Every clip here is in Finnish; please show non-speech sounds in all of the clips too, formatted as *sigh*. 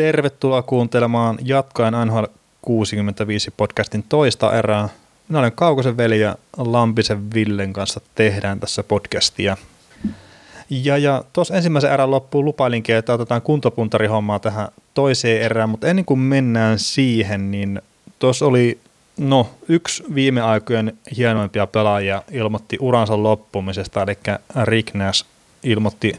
Tervetuloa kuuntelemaan Jatkaen NHL 65 podcastin toista erää. Minä olen Kaukosen veli ja Lampisen Villen kanssa tehdään tässä podcastia. Ja, ja tuossa ensimmäisen erän loppuun lupailinkin, että otetaan kuntopuntarihommaa tähän toiseen erään, mutta ennen kuin mennään siihen, niin tuossa oli no, yksi viime aikojen hienoimpia pelaajia ilmoitti uransa loppumisesta, eli Rick Nash ilmoitti,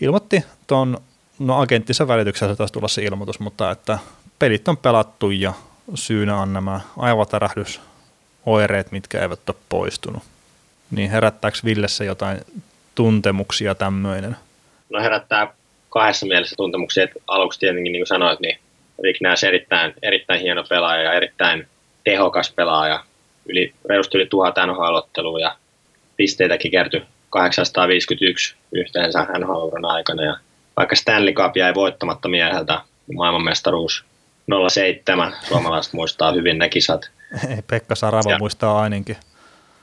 ilmoitti tuon no agenttinsa välityksellä taas tulla se ilmoitus, mutta että pelit on pelattu ja syynä on nämä aivotärähdysoireet, mitkä eivät ole poistunut. Niin herättääkö Villessä jotain tuntemuksia tämmöinen? No herättää kahdessa mielessä tuntemuksia. Että aluksi tietenkin, niin kuin sanoit, niin Rick Nash erittäin, erittäin hieno pelaaja ja erittäin tehokas pelaaja. Yli, reilusti yli tuhat nhl ja pisteitäkin kertyi 851 yhteensä nhl aikana. Ja vaikka Stanley Cup jäi voittamatta mieheltä, maailmanmestaruus 07, suomalaiset muistaa hyvin ne kisat. *laughs* Pekka Saravo ja, muistaa ainakin.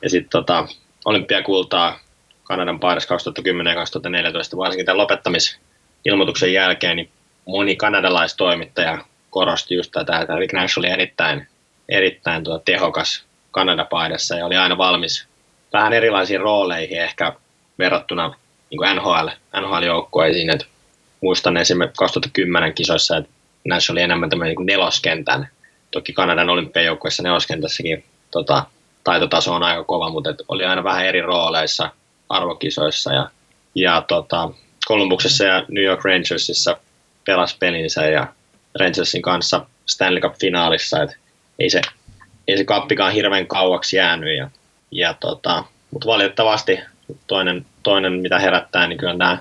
Ja sitten tota, olympiakultaa Kanadan paidassa 2010 ja 2014, varsinkin tämän lopettamisilmoituksen jälkeen, niin moni kanadalaistoimittaja korosti just tätä, että Rick Nash oli erittäin, erittäin tuota, tehokas Kanada-paidassa ja oli aina valmis vähän erilaisiin rooleihin ehkä verrattuna niin kuin NHL, NHL-joukkueisiin. Et muistan esimerkiksi 2010 kisoissa, että Nash oli enemmän tämmöinen niin neloskentän. Toki Kanadan olympiajoukkueessa neloskentässäkin tota, taitotaso on aika kova, mutta et oli aina vähän eri rooleissa arvokisoissa. Ja, ja tota, Columbuksessa ja New York Rangersissa pelasi pelinsä ja Rangersin kanssa Stanley Cup-finaalissa, että ei se, ei se kappikaan hirveän kauaksi jäänyt. Ja, ja tota, mutta valitettavasti toinen, toinen, mitä herättää, niin kyllä tämä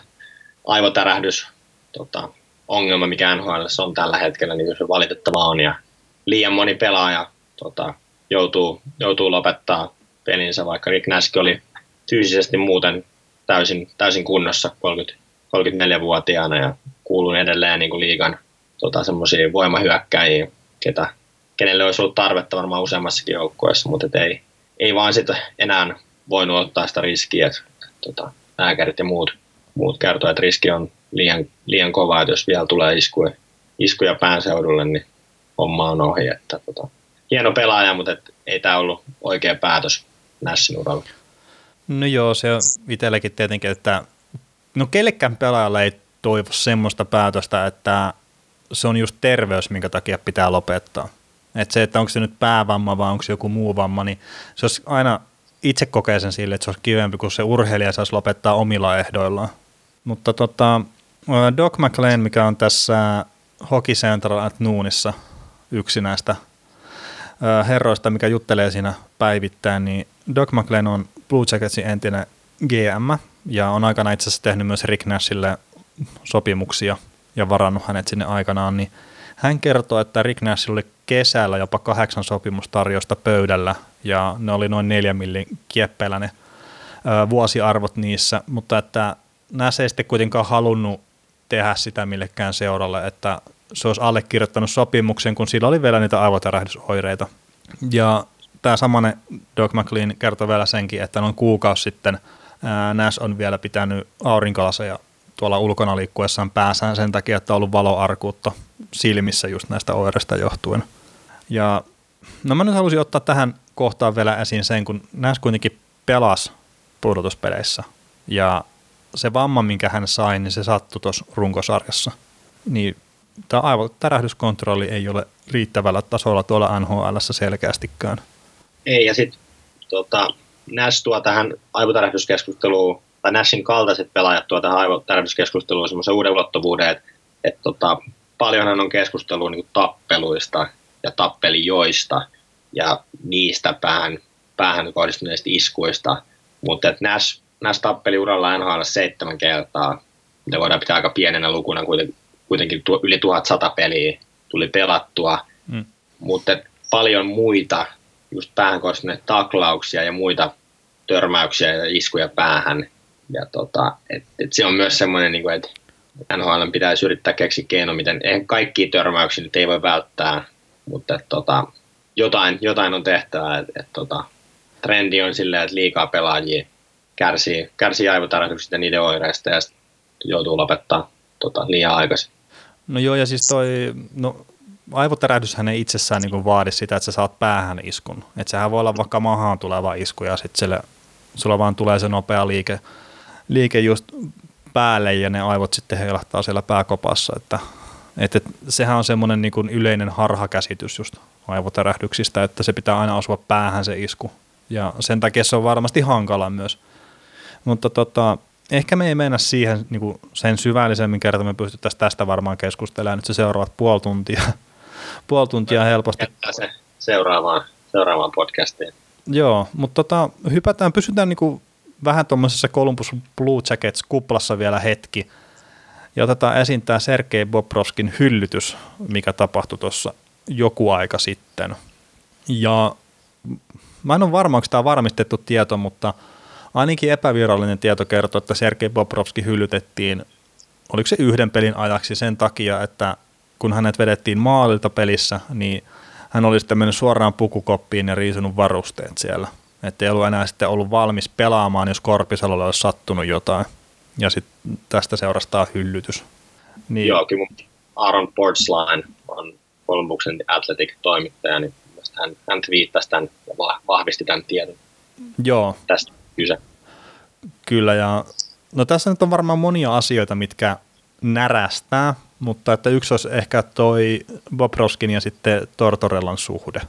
aivotärähdys tota, ongelma, mikä NHL on tällä hetkellä, niin se valitettava on. Ja liian moni pelaaja tota, joutuu, joutuu lopettaa pelinsä, vaikka Rick Nask oli fyysisesti muuten täysin, täysin kunnossa 30, 34-vuotiaana ja kuuluu edelleen niin kuin liigan tota, semmoisia voimahyökkäjiä, ketä, kenelle olisi ollut tarvetta varmaan useammassakin joukkueessa, mutta ei, ei vaan sitä enää voinut ottaa sitä riskiä, että, tota, lääkärit ja muut, muut kertoo, että riski on liian, liian kova, että jos vielä tulee iskuja, iskuja päänseudulle, niin homma on ohi. Että, tota, hieno pelaaja, mutta et, ei tämä ollut oikea päätös Nashin uralla. No joo, se on itselläkin tietenkin, että no kellekään pelaajalle ei toivo semmoista päätöstä, että se on just terveys, minkä takia pitää lopettaa. Että se, että onko se nyt päävamma vai onko se joku muu vamma, niin se olisi aina itse kokee sen sille, että se olisi kivempi, kun se urheilija saisi lopettaa omilla ehdoillaan. Mutta tota, Doc McLean, mikä on tässä Hockey Central at Noonissa yksi näistä herroista, mikä juttelee siinä päivittäin, niin Doc McLean on Blue Jacketsin entinen GM ja on aikana itse asiassa tehnyt myös Rick Nashille sopimuksia ja varannut hänet sinne aikanaan, niin hän kertoo, että Rick Nash oli kesällä jopa kahdeksan sopimustarjosta pöydällä ja ne oli noin neljä millin kieppeillä ne vuosiarvot niissä, mutta että Nash ei sitten kuitenkaan halunnut tehdä sitä millekään seuralle, että se olisi allekirjoittanut sopimuksen, kun sillä oli vielä niitä aivotärähdysoireita. Ja tämä samanen Doc McLean kertoi vielä senkin, että noin kuukausi sitten Nash on vielä pitänyt aurinkolaseja tuolla ulkona liikkuessaan päässään sen takia, että on ollut valoarkuutta silmissä just näistä oireista johtuen. Ja no mä nyt halusin ottaa tähän kohtaan vielä esiin sen, kun Nash kuitenkin pelasi pudotuspeleissä ja se vamma, minkä hän sai, niin se sattui tuossa runkosarjassa. Niin tämä aivotärähdyskontrolli ei ole riittävällä tasolla tuolla NHL selkeästikään. Ei, ja sitten tota, Nash tuo tähän aivotärähdyskeskusteluun, tai Nashin kaltaiset pelaajat tuo tähän aivotärähdyskeskusteluun semmoisen uuden ulottuvuuden, että et, tota, paljonhan on keskustelua niin tappeluista ja tappelijoista ja niistä päähän, päähän kohdistuneista iskuista, mutta Nash, Nash tappeli uralla NHL seitsemän kertaa, mitä voidaan pitää aika pienenä lukuna, kuitenkin, yli 1100 peliä tuli pelattua, mm. mutta paljon muita just päähän taklauksia ja muita törmäyksiä ja iskuja päähän. Ja tota, et, et se on myös semmoinen, niin että NHL pitäisi yrittää keksiä keino, miten eihän kaikki törmäyksiä nyt ei voi välttää, mutta et, tota, jotain, jotain on tehtävä. Et, et, tota, trendi on silleen, että liikaa pelaajia kärsii, kärsii aivotarjoituksista ja niiden oireista ja joutuu lopettaa tota, liian aikaisin. No joo, ja siis toi, no aivotärähdyshän ei itsessään niin vaadi sitä, että sä saat päähän iskun. Että sehän voi olla vaikka mahaan tuleva isku ja sitten sille, sulla vaan tulee se nopea liike, liike just päälle ja ne aivot sitten heilahtaa siellä pääkopassa. Että, että sehän on semmoinen niin yleinen harhakäsitys just aivotärähdyksistä, että se pitää aina asua päähän se isku. Ja sen takia se on varmasti hankala myös. Mutta tota, ehkä me ei mennä siihen niin kuin sen syvällisemmin kerta, me pystyttäisiin tästä varmaan keskustelemaan nyt se seuraavat puoli tuntia, *laughs* puoli tuntia helposti. Se seuraavaan, seuraavaan podcastiin. Joo, mutta tota, hypätään, pysytään niin kuin vähän tuommoisessa Columbus Blue Jackets kuplassa vielä hetki. Ja otetaan esiin tämä Sergei Bobrovskin hyllytys, mikä tapahtui tuossa joku aika sitten. Ja mä en ole varma, onko tämä varmistettu tieto, mutta ainakin epävirallinen tieto kertoo, että Sergei Bobrovski hyllytettiin, oliko se yhden pelin ajaksi sen takia, että kun hänet vedettiin maalilta pelissä, niin hän olisi sitten mennyt suoraan pukukoppiin ja riisunut varusteet siellä. Että ei ollut enää sitten ollut valmis pelaamaan, jos Korpisalolle olisi sattunut jotain. Ja sitten tästä seurastaa hyllytys. Niin. Joo, kyllä Aaron Portsline on Columbuksen Athletic-toimittaja, niin hän, hän twiittasi tämän ja vahvisti tämän tiedon. Joo. Tästä kyse. Kyllä, ja no tässä nyt on varmaan monia asioita, mitkä närästää, mutta että yksi olisi ehkä toi Bob Roskin ja sitten Tortorellan suhde.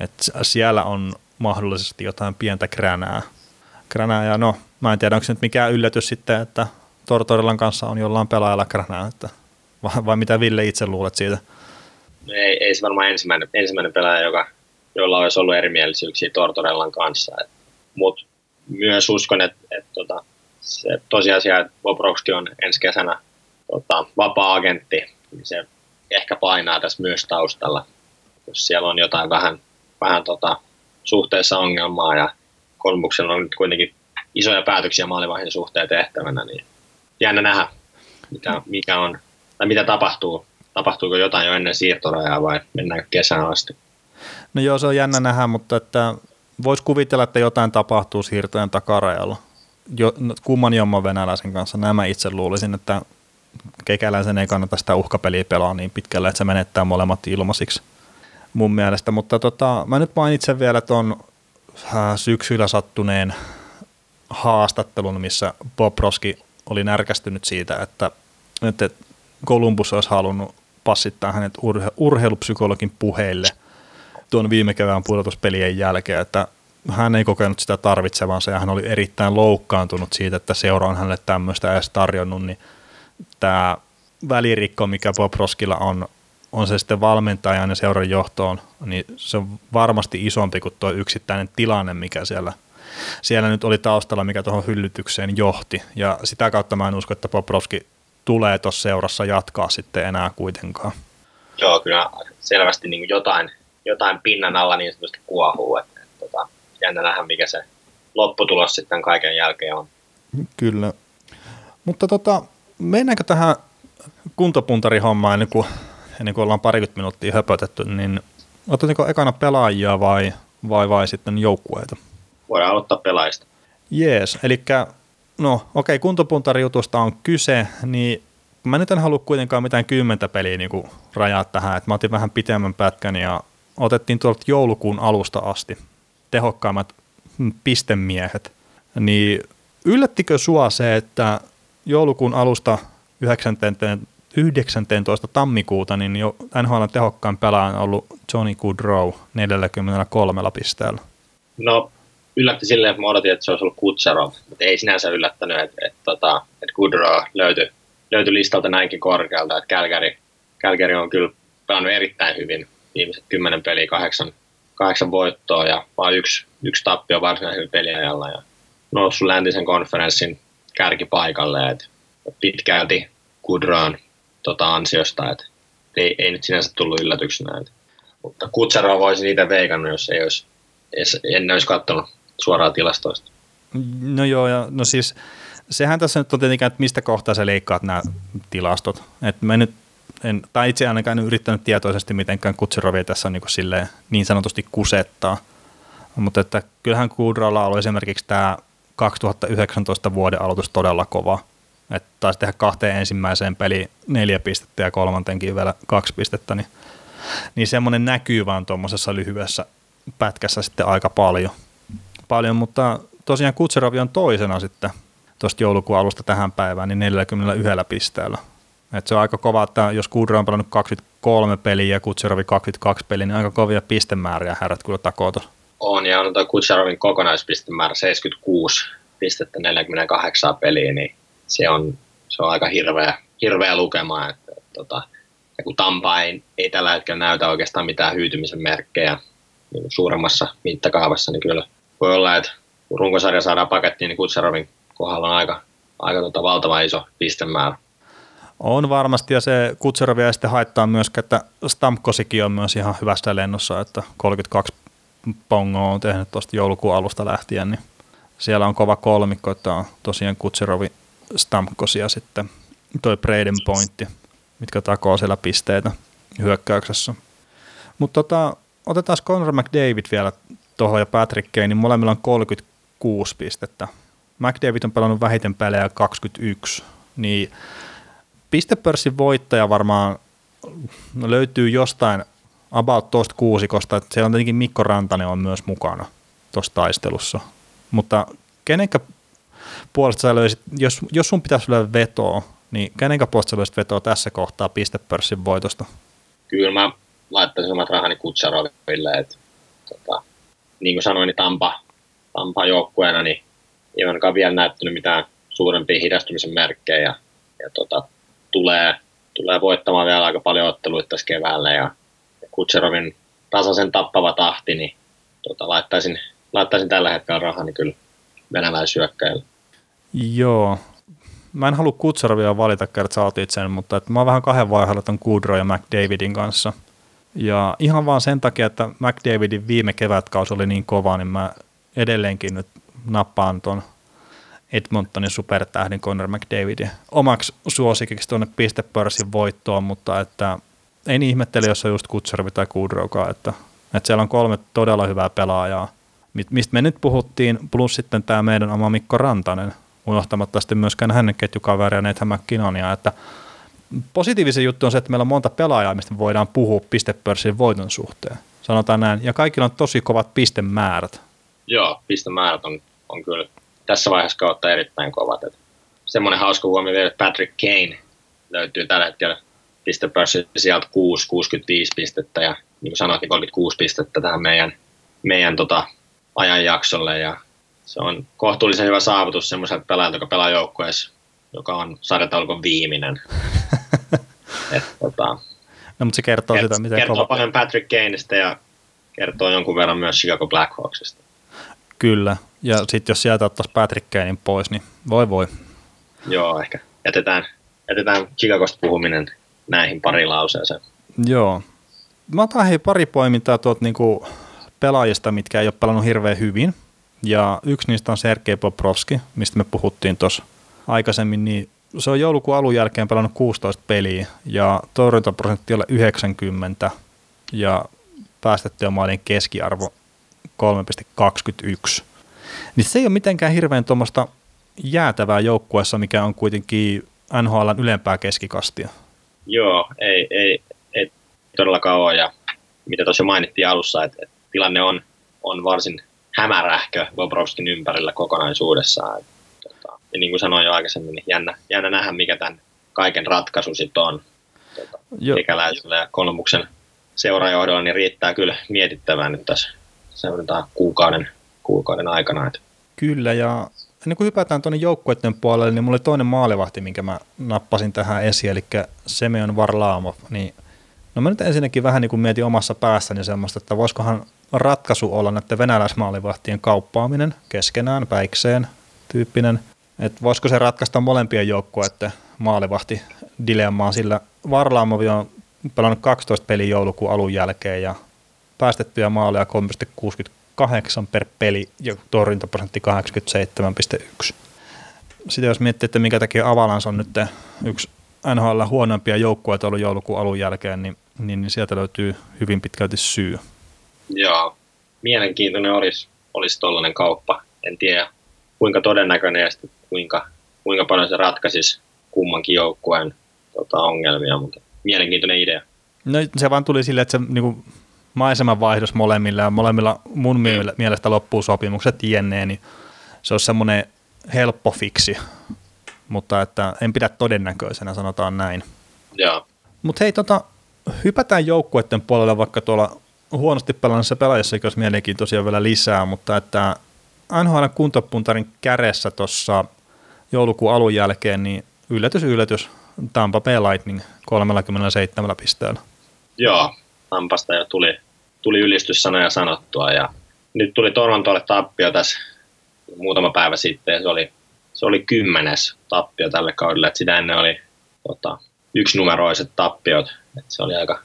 että siellä on mahdollisesti jotain pientä kränää. kränää. Ja no, mä en tiedä, onko se nyt mikään yllätys sitten, että Tortorellan kanssa on jollain pelaajalla kränää, että, vai, vai mitä Ville itse luulet siitä? Ei, ei se varmaan ensimmäinen, ensimmäinen pelaaja, joka, jolla olisi ollut erimielisyyksiä Tortorellan kanssa. Mutta myös uskon, että, että tota, se tosiasia, että Bobrovski on ensi kesänä tota, vapaa-agentti, niin se ehkä painaa tässä myös taustalla, jos siellä on jotain vähän, vähän tota, suhteessa ongelmaa ja Kolmuksella on nyt kuitenkin isoja päätöksiä maalivaihin suhteen tehtävänä, niin jännä nähdä, mitä, mikä on, tai mitä tapahtuu. Tapahtuuko jotain jo ennen siirtorajaa vai mennäänkö kesän asti? No joo, se on jännä nähdä, mutta että voisi kuvitella, että jotain tapahtuu siirtojen takarajalla. Jo, no, kumman jomman venäläisen kanssa nämä itse luulisin, että kekäläisen ei kannata sitä uhkapeliä pelaa niin pitkälle, että se menettää molemmat ilmaisiksi mun mielestä. Mutta tota, mä nyt mainitsen vielä tuon äh, syksyllä sattuneen haastattelun, missä Bob Roski oli närkästynyt siitä, että, että Columbus olisi halunnut passittaa hänet urhe- urheilupsykologin puheille tuon viime kevään pudotuspelien jälkeen, että hän ei kokenut sitä tarvitsevansa ja hän oli erittäin loukkaantunut siitä, että seura on hänelle tämmöistä edes tarjonnut, niin tämä välirikko, mikä Bob Roskilla on, on se sitten valmentajan ja seuran johtoon, niin se on varmasti isompi kuin tuo yksittäinen tilanne, mikä siellä, siellä nyt oli taustalla, mikä tuohon hyllytykseen johti. Ja sitä kautta mä en usko, että Poprovski tulee tuossa seurassa jatkaa sitten enää kuitenkaan. Joo, kyllä selvästi niin jotain, jotain pinnan alla niin sanotusti kuohuu. Että, että, että, tota, jännä nähdä, mikä se lopputulos sitten kaiken jälkeen on. Kyllä. Mutta tota, mennäänkö tähän kuntopuntarihommaan ennen kuin, ennen kuin ollaan parikymmentä minuuttia höpötetty, niin otetaanko ekana pelaajia vai, vai, vai sitten joukkueita? Voidaan aloittaa pelaajista. Jees, eli no okei, okay, kuntopuntarijutusta on kyse, niin mä nyt en halua kuitenkaan mitään kymmentä peliä niin rajaa tähän, että mä otin vähän pitemmän pätkän ja otettiin tuolta joulukuun alusta asti tehokkaimmat pistemiehet, niin yllättikö sua se, että joulukuun alusta 19. 19. tammikuuta, niin jo NHL tehokkain pelaaja on ollut Johnny Goodrow 43 pisteellä. No yllätti silleen, että mä odotin, että se olisi ollut Kutserov, mutta ei sinänsä yllättänyt, että, että, tota, että, että Goodrow löytyi, löytyi listalta näinkin korkealta, että Calgary on kyllä pelannut erittäin hyvin viimeiset kymmenen peliä, kahdeksan, kahdeksan voittoa ja vain yksi, yksi tappio varsinaisella peliajalla ja noussut läntisen konferenssin kärkipaikalle, että pitkälti Goodrown tota, ansiosta, että ei, ei, nyt sinänsä tullut yllätyksenä. Että, mutta Kutserova voisi niitä veikannut, jos ei olisi, en olisi katsonut suoraan tilastoista. No joo, ja, no siis sehän tässä nyt on tietenkin, että mistä kohtaa sä leikkaat nämä tilastot. Et mä nyt en, tai itse ainakaan en yrittänyt tietoisesti mitenkään Kutserovia tässä niin, silleen, niin sanotusti kusettaa. Mutta että kyllähän Kudralla oli esimerkiksi tämä 2019 vuoden aloitus todella kova. Että taisi tehdä kahteen ensimmäiseen peliin neljä pistettä ja kolmantenkin vielä kaksi pistettä, niin, niin semmoinen näkyy vaan tuommoisessa lyhyessä pätkässä sitten aika paljon. paljon mutta tosiaan Kutserovi on toisena sitten tuosta joulukuun alusta tähän päivään, niin 41 pisteellä. Et se on aika kova, että jos Kudra on pelannut 23 peliä ja Kutserovi 22 peliä, niin aika kovia pistemääriä herrat kyllä takoo On, ja on Kutserovin kokonaispistemäärä 76 pistettä 48 peliä, niin se on, se on aika hirveä, hirveä lukema. Että, että, tota, ja kun Tampa ei, ei tällä hetkellä näytä oikeastaan mitään hyytymisen merkkejä niin suuremmassa mittakaavassa, niin kyllä voi olla, että kun runkosarja saadaan pakettiin, niin Kutserovin kohdalla on aika, aika tota valtava iso pistemäärä. On varmasti, ja se Kutserovia sitten haittaa myös, että Stamkosikin on myös ihan hyvästä lennossa, että 32 pongoa on tehnyt tuosta joulukuun alusta lähtien, niin siellä on kova kolmikko, että on tosiaan Kutserovi, Stamkos ja sitten toi Braden Pointti, mitkä takoo siellä pisteitä hyökkäyksessä. Mutta tota, otetaan Conor McDavid vielä tuohon ja Patrick Kane, niin molemmilla on 36 pistettä. McDavid on pelannut vähiten pelejä 21, niin pistepörssin voittaja varmaan löytyy jostain about tuosta kuusikosta, että se on tietenkin Mikko Rantanen on myös mukana tuossa taistelussa. Mutta kenenkä puolesta sä löysit, jos, jos sun pitäisi löydä vetoa, niin kenenkä puolesta sä löysit vetoa tässä kohtaa pistepörssin voitosta? Kyllä mä laittaisin omat rahani Kutsaroville, että tota, niin kuin sanoin, niin Tampa, Tampa joukkueena, niin ei ainakaan vielä näyttänyt mitään suurempia hidastumisen merkkejä ja, ja tota, tulee, tulee voittamaan vielä aika paljon otteluita tässä keväällä ja, ja Kutserovin tasaisen tappava tahti, niin tota, laittaisin, laittaisin tällä hetkellä rahani kyllä venäläisyökkäjälle. Joo. Mä en halua Kutserovia valita, kertaa sä otit sen, mutta että mä oon vähän kahden vaiheella ton Kudro ja McDavidin kanssa. Ja ihan vaan sen takia, että McDavidin viime kevätkausi oli niin kova, niin mä edelleenkin nyt nappaan tuon Edmontonin supertähdin Conor McDavidin omaksi suosikiksi tuonne pistepörssin voittoon, mutta että niin ihmettele, jos on just Kutservi tai Kudroka, että, että siellä on kolme todella hyvää pelaajaa, mistä me nyt puhuttiin, plus sitten tämä meidän oma Mikko Rantanen, unohtamatta sitten myöskään hänen ketjukaveria Nathan McKinnonia, että positiivisen juttu on se, että meillä on monta pelaajaa, mistä me voidaan puhua pistepörssin voiton suhteen. Sanotaan näin. Ja kaikilla on tosi kovat pistemäärät. Joo, pistemäärät on, on kyllä tässä vaiheessa kautta erittäin kovat. Et semmoinen hauska huomio vielä, että Patrick Kane löytyy tällä hetkellä pistepörssin sieltä 6, 65 pistettä ja niin kuin sanoit, 36 pistettä tähän meidän, meidän tota, ajanjaksolle ja se on kohtuullisen hyvä saavutus semmoiselta pelaajalta, joka pelaa joukkueessa, joka on sarjataulukon viimeinen. *laughs* Et, tota, no, mutta se kertoo, kert- sitä, miten kertoo kova... paljon Patrick Kaneista ja kertoo jonkun verran myös Chicago Blackhawksista. Kyllä, ja sitten jos sieltä ottaisiin Patrick Kanein pois, niin voi voi. Joo, ehkä jätetään, jätetään Chicagosta puhuminen näihin pari lauseeseen. Joo. Mä otan hei pari poimintaa tuot niinku pelaajista, mitkä ei ole pelannut hirveän hyvin. Ja yksi niistä on Sergei Poprovski, mistä me puhuttiin tuossa aikaisemmin, niin se on joulukuun alun jälkeen pelannut 16 peliä ja torjuntaprosentti oli 90 ja päästettyä maalin keskiarvo 3,21. Niin se ei ole mitenkään hirveän tuommoista jäätävää joukkueessa, mikä on kuitenkin NHL ylempää keskikastia. Joo, ei, ei, ei todellakaan ole. Ja mitä tuossa mainittiin alussa, että, että tilanne on, on varsin hämärähkö Bobrovskin ympärillä kokonaisuudessaan. Tota, ja niin kuin sanoin jo aikaisemmin, niin jännä, jännä nähdä, mikä tämän kaiken ratkaisu sitten on. Tota, ikäläisellä ja kolmuksen seurajohdolla, niin riittää kyllä mietittävää nyt tässä seurataan kuukauden, kuukauden aikana. Kyllä, ja ennen kuin hypätään tuonne joukkueiden puolelle, niin mulla oli toinen maalivahti, minkä mä nappasin tähän esiin, eli Semeon Varlamov. Niin, no mä nyt ensinnäkin vähän niin kuin mietin omassa päässäni semmoista, että voisikohan ratkaisu olla näiden venäläismaalivahtien kauppaaminen keskenään, päikseen tyyppinen. Että voisiko se ratkaista molempien joukkueiden maalivahti dilemmaa, sillä Varlaamovi on pelannut 12 peliä joulukuun alun jälkeen ja päästettyjä maaleja 3,68 per peli ja torjuntaprosentti 87,1. Sitten jos miettii, että minkä takia Avalans on nyt yksi NHL huonompia joukkueita ollut joulukuun alun jälkeen, niin, niin, niin sieltä löytyy hyvin pitkälti syy. Joo, mielenkiintoinen olisi, olisi tuollainen kauppa. En tiedä kuinka todennäköinen ja kuinka kuinka paljon se ratkaisisi kummankin joukkueen tota, ongelmia, mutta mielenkiintoinen idea. No se vaan tuli silleen, että se niin kuin, maiseman vaihdos molemmilla ja molemmilla mun mielestä loppuu sopimukset jenneen, niin se on semmoinen helppo fiksi, mutta että en pidä todennäköisenä, sanotaan näin. Mutta hei, tota, hypätään joukkueiden puolelle vaikka tuolla huonosti pelannassa pelaajassa, olisi mielenkiintoisia vielä lisää, mutta että NHL kuntopuntarin kädessä tuossa joulukuun alun jälkeen, niin yllätys, yllätys, Tampa Bay Lightning 37 pisteellä. Joo, Tampasta jo tuli, tuli ylistyssanoja sanottua ja nyt tuli Torontolle tappio tässä muutama päivä sitten. Ja se oli, se oli kymmenes tappio tälle kaudelle, että sitä ennen oli tota, yksinumeroiset tappiot, että se oli aika,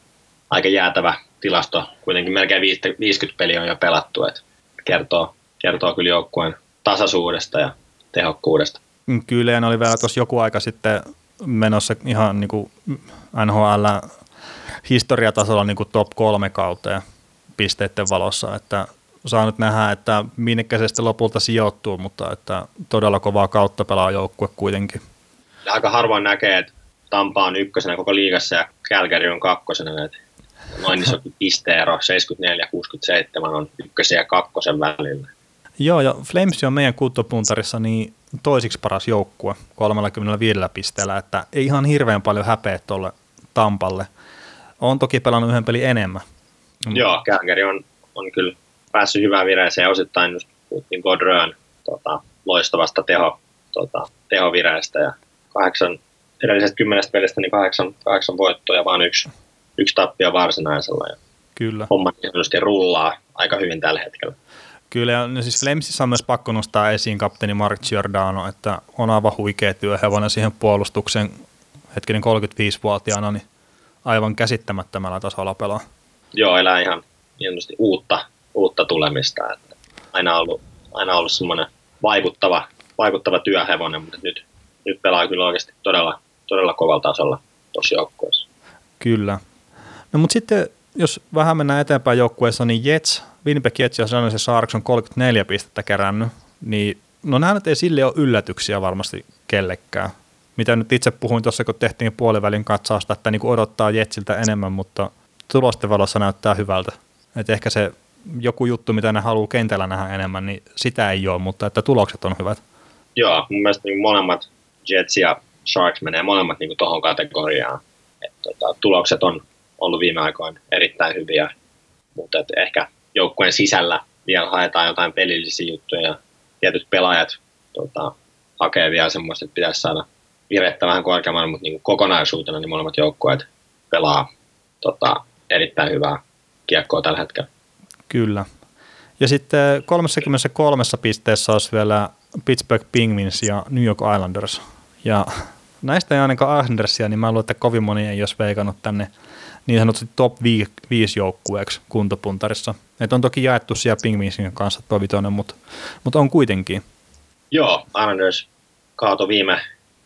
aika jäätävä tilasto, kuitenkin melkein 50 peliä on jo pelattu, että kertoo, kertoo kyllä joukkueen tasaisuudesta ja tehokkuudesta. Mm, kyllä, ja ne oli vielä tuossa joku aika sitten menossa ihan niin kuin NHL historiatasolla niin kuin top kolme kauteen pisteiden valossa, että saa nyt nähdä, että minnekä se sitten lopulta sijoittuu, mutta että todella kovaa kautta pelaa joukkue kuitenkin. Aika harvoin näkee, että Tampa on ykkösenä koko liigassa ja Calgary on kakkosena. Että noin iso *laughs* pisteero, 74-67 on ykkösen ja kakkosen välillä. Joo, ja Flames on meidän kuuttopuntarissa niin toisiksi paras joukkue 35 pisteellä, että ei ihan hirveän paljon häpeä tuolle Tampalle. On toki pelannut yhden pelin enemmän. Joo, Calgary on, on kyllä päässyt hyvään vireeseen, osittain just puhuttiin Godrön tota, loistavasta teho, tota, tehovireestä ja kahdeksan, edellisestä kymmenestä pelistä niin kahdeksan, kahdeksan voittoa ja vain yksi, yksi tappio varsinaisella. Ja Kyllä. Homma tietysti rullaa aika hyvin tällä hetkellä. Kyllä, ja no siis Flamesissa on myös pakko nostaa esiin kapteeni Mark Giordano, että on aivan huikea työhevonen siihen puolustuksen hetkinen 35-vuotiaana, niin aivan käsittämättömällä tasolla pelaa. Joo, elää ihan hienosti uutta, uutta tulemista. Että aina ollut, aina ollut semmoinen vaikuttava, vaikuttava työhevonen, mutta nyt, nyt pelaa kyllä oikeasti todella, todella kovalla tasolla tuossa joukkueessa. Kyllä. No mutta sitten jos vähän mennään eteenpäin joukkueessa, niin Jets, Winnipeg Jets ja San Sharks on 34 pistettä kerännyt, niin no nämä nyt ei sille ole yllätyksiä varmasti kellekään. Mitä nyt itse puhuin tuossa, kun tehtiin puolivälin katsausta, että niin odottaa Jetsiltä enemmän, mutta tulosten valossa näyttää hyvältä. Et ehkä se joku juttu, mitä ne haluaa kentällä nähdä enemmän, niin sitä ei ole, mutta että tulokset on hyvät. Joo, mun mielestä niin molemmat Jets ja Sharks menee molemmat niin tuohon kategoriaan. Et, tota, tulokset on ollut viime aikoina erittäin hyviä, mutta et ehkä joukkueen sisällä vielä haetaan jotain pelillisiä juttuja ja tietyt pelaajat tota, hakee vielä semmoista, että pitäisi saada virettä vähän korkeammalle, mutta niin kokonaisuutena niin molemmat joukkueet pelaa tota, erittäin hyvää kiekkoa tällä hetkellä. Kyllä. Ja sitten 33 pisteessä olisi vielä Pittsburgh Penguins ja New York Islanders. Ja näistä ei ainakaan Islandersia, niin mä luulen, että kovin moni ei olisi veikannut tänne niin sanotusti top 5 joukkueeksi kuntopuntarissa. Et on toki jaettu siellä Penguinsin kanssa tuo vitonen, mutta, mutta on kuitenkin. Joo, Islanders kaato viime,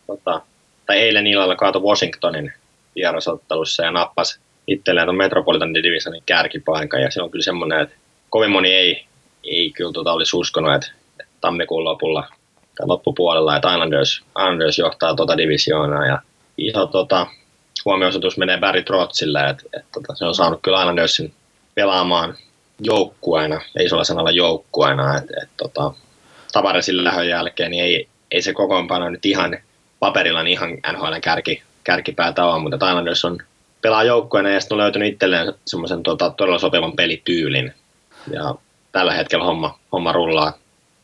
tota, tai eilen illalla kaato Washingtonin vierasottelussa ja nappasi itselleen tuon Metropolitan Divisionin kärkipaikan ja se on kyllä semmoinen, että kovin moni ei, ei kyllä tota olisi uskonut, että, tammikuun lopulla tai loppupuolella, että Islanders, Islanders johtaa tuota divisioonaa ja iso tota, huomioisoitus menee Barry Trotsille, että, että, että se on saanut kyllä Islandersin pelaamaan joukkueena, ei isolla sanalla joukkueena, että, että tota, Tavaresin lähön jälkeen niin ei, ei se kokoonpano nyt ihan paperilla niin ihan NHL kärki, kärkipäätä ole, mutta Islanders on pelaa joukkueena ja sitten on löytänyt itselleen semmoisen tota, todella sopivan pelityylin. Ja tällä hetkellä homma, homma rullaa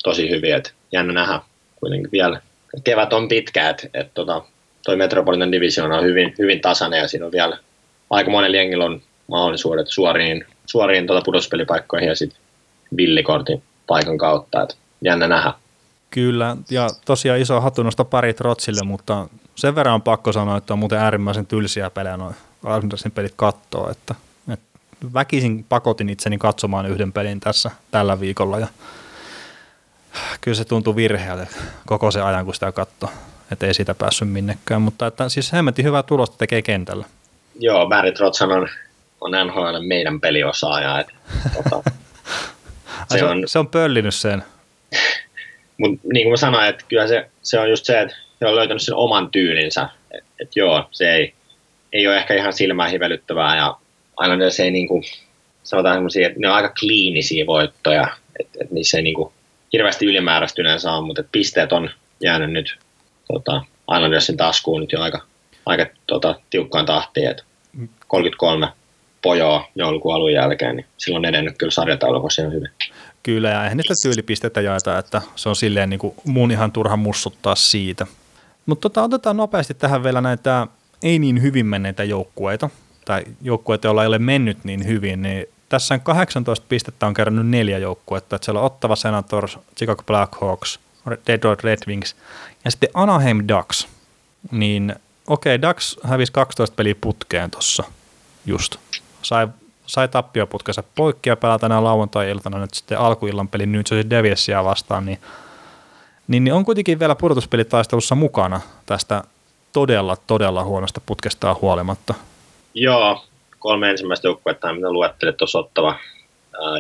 tosi hyvin, että jännä nähdä kuitenkin vielä. Kevät on pitkä, että et, tota, toi Metropolitan Division on hyvin, hyvin tasainen ja siinä on vielä aika monella jengillä on mahdollisuudet suoriin, suoriin tuota pudotuspelipaikkoihin ja sitten villikortin paikan kautta, että jännä nähdä. Kyllä, ja tosiaan iso hatunnosta pari Trotsille, mutta sen verran on pakko sanoa, että on muuten äärimmäisen tylsiä pelejä noin Islandersin pelit kattoo, että, että väkisin pakotin itseni katsomaan yhden pelin tässä tällä viikolla ja kyllä se tuntuu virheeltä koko se ajan, kun sitä katsoo, että ei siitä päässyt minnekään, mutta että siis hemmetin hyvää tulosta tekee kentällä. Joo, Barry Trotshan on, on NHL meidän peliosaaja, että, tota, *laughs* se, se, on, se on pöllinyt sen. *laughs* Mutta niin kuin mä sanoin, että kyllä se, se on just se, että he on löytänyt sen oman tyylinsä. Et, et joo, se ei, ei ole ehkä ihan silmää hivelyttävää ja aina se ei niinku, sanotaan semmoisia, että ne on aika kliinisiä voittoja, että et niissä ei niinku hirveästi ylimääräistyneen saa, mutta pisteet on jäänyt nyt tota, Islandersin taskuun nyt jo aika, aika tota, tiukkaan tahtiin, että 33 pojoa joulukuun alun jälkeen, niin silloin edennyt kyllä sarjataulukossa ihan hyvin. Kyllä, ja eihän niistä tyylipisteitä jaeta, että se on silleen niin kuin mun ihan turha mussuttaa siitä. Mutta tota, otetaan nopeasti tähän vielä näitä ei niin hyvin menneitä joukkueita, tai joukkueita, joilla ei ole mennyt niin hyvin, niin tässä on 18 pistettä on kerännyt neljä joukkuetta, että siellä on Ottava Senators, Chicago Blackhawks, Detroit Red Wings ja sitten Anaheim Ducks. Niin okei, okay, Ducks hävisi 12 peliä putkeen tuossa just. Sai, sai tappioputkensa poikki ja pelaa tänään lauantai-iltana nyt sitten alkuillan peli nyt se Devilsia vastaan, niin, niin, niin on kuitenkin vielä pudotuspelitaistelussa mukana tästä todella, todella huonosta putkestaan huolimatta. Joo, kolme ensimmäistä joukkuetta, mitä luettelit tuossa ottava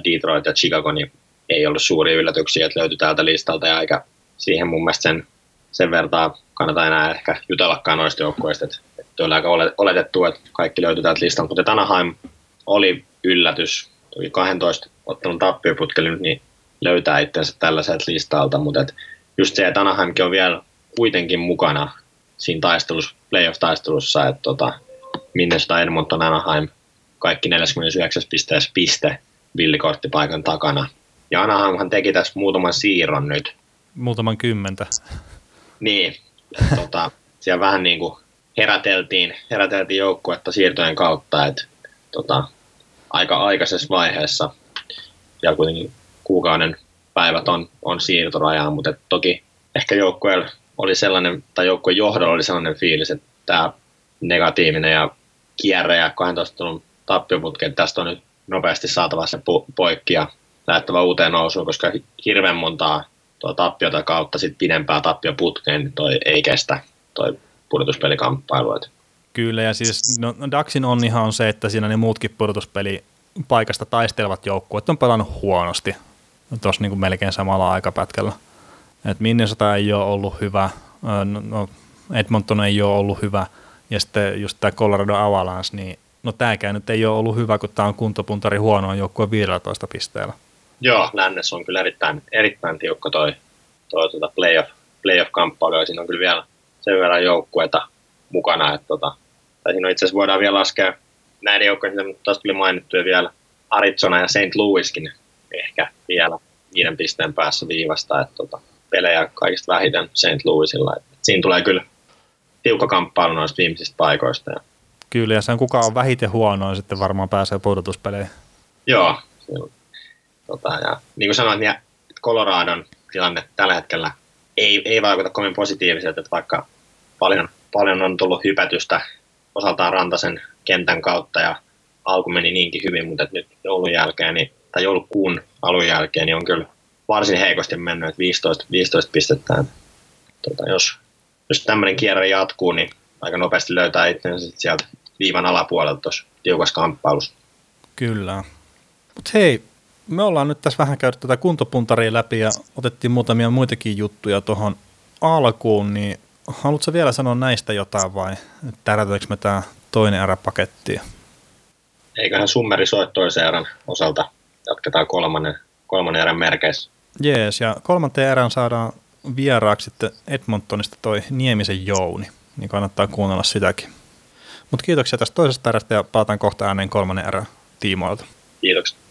Detroit ja Chicago, niin ei ollut suuria yllätyksiä, että löytyi täältä listalta ja aika siihen mun mielestä sen, sen vertaa kannata enää ehkä jutellakaan noista joukkueista, että, että oli aika oletettu, että kaikki löytyi täältä listalta, mutta Anaheim oli yllätys, tuli 12 ottanut tappioputkeli niin löytää itsensä tällaiselta listalta, mutta et just se, että Anaheimkin on vielä kuitenkin mukana siinä taistelussa, playoff-taistelussa, että tota, Minnesota, Edmonton, Anaheim, kaikki 49 pisteessä piste villikorttipaikan takana. Ja Anaheimhan teki tässä muutaman siirron nyt. Muutaman kymmentä. Niin, tota, siellä vähän niin kuin heräteltiin, heräteltiin joukkuetta siirtojen kautta, että tota, aika aikaisessa vaiheessa ja kuitenkin kuukauden päivät on, on siirtorajaa, mutta toki ehkä joukkueella oli sellainen, tai joukkueen johdolla oli sellainen fiilis, että tämä negatiivinen ja kierre ja 12 tunnin tappioputke, että tästä on nyt nopeasti saatava se poikki ja lähdettävä uuteen nousuun, koska hirveän montaa tuo tappiota kautta sit pidempää tappioputkeen, niin toi ei kestä toi pudotuspelikamppailu. Kyllä, ja siis no, no Daxin onnihan on se, että siinä ne muutkin pudotuspeli paikasta taistelevat joukkueet on pelannut huonosti tuossa niin melkein samalla aikapätkällä. Et Minnesota ei ole ollut hyvä, no, no Edmonton ei ole ollut hyvä, ja sitten just tämä Colorado Avalanche, niin no tämäkään nyt ei ole ollut hyvä, kun tämä on kuntopuntari huonoa joukkue 15 pisteellä. Joo, lännessä on kyllä erittäin, erittäin tiukka toi, toi tuota playoff, playoff-kamppailu, ja siinä on kyllä vielä sen verran joukkueita mukana, että tota, tai siinä itse asiassa voidaan vielä laskea näiden mutta taas tuli mainittuja vielä Arizona ja St. Louiskin ehkä vielä viiden pisteen päässä viivasta, että tota, pelejä kaikista vähiten St. Louisilla. Et siinä tulee kyllä tiukka kamppailu noista viimeisistä paikoista. Ja. Kyllä, ja sen kuka on vähiten huono, niin sitten varmaan pääsee pudotuspeleihin. Joo, tota, ja niin kuin sanoin, niin Coloradon tilanne tällä hetkellä ei, ei vaikuta kovin positiiviselta, että vaikka paljon, paljon on tullut hypätystä osaltaan Rantasen kentän kautta ja alku meni niinkin hyvin, mutta nyt joulun jälkeen, niin, tai joulukuun alun jälkeen, niin on kyllä varsin heikosti mennyt, että 15, 15 pistettä. Tota, jos, jos tämmöinen kierre jatkuu, niin aika nopeasti löytää itsensä sieltä viivan alapuolelta tuossa tiukassa kamppailussa. Kyllä. Mutta hei, me ollaan nyt tässä vähän käyty tätä kuntopuntaria läpi ja otettiin muutamia muitakin juttuja tuohon alkuun, niin haluatko vielä sanoa näistä jotain vai tärätäänkö me tämä toinen erä pakettiin? Eiköhän summeri soi toisen erän osalta. Jatketaan kolmannen, kolmannen erän merkeissä. Jees, ja kolmanteen erän saadaan vieraaksi sitten Edmontonista toi Niemisen Jouni, niin kannattaa kuunnella sitäkin. Mutta kiitoksia tästä toisesta erästä ja palataan kohta ääneen kolmannen erän tiimoilta. Kiitoksia.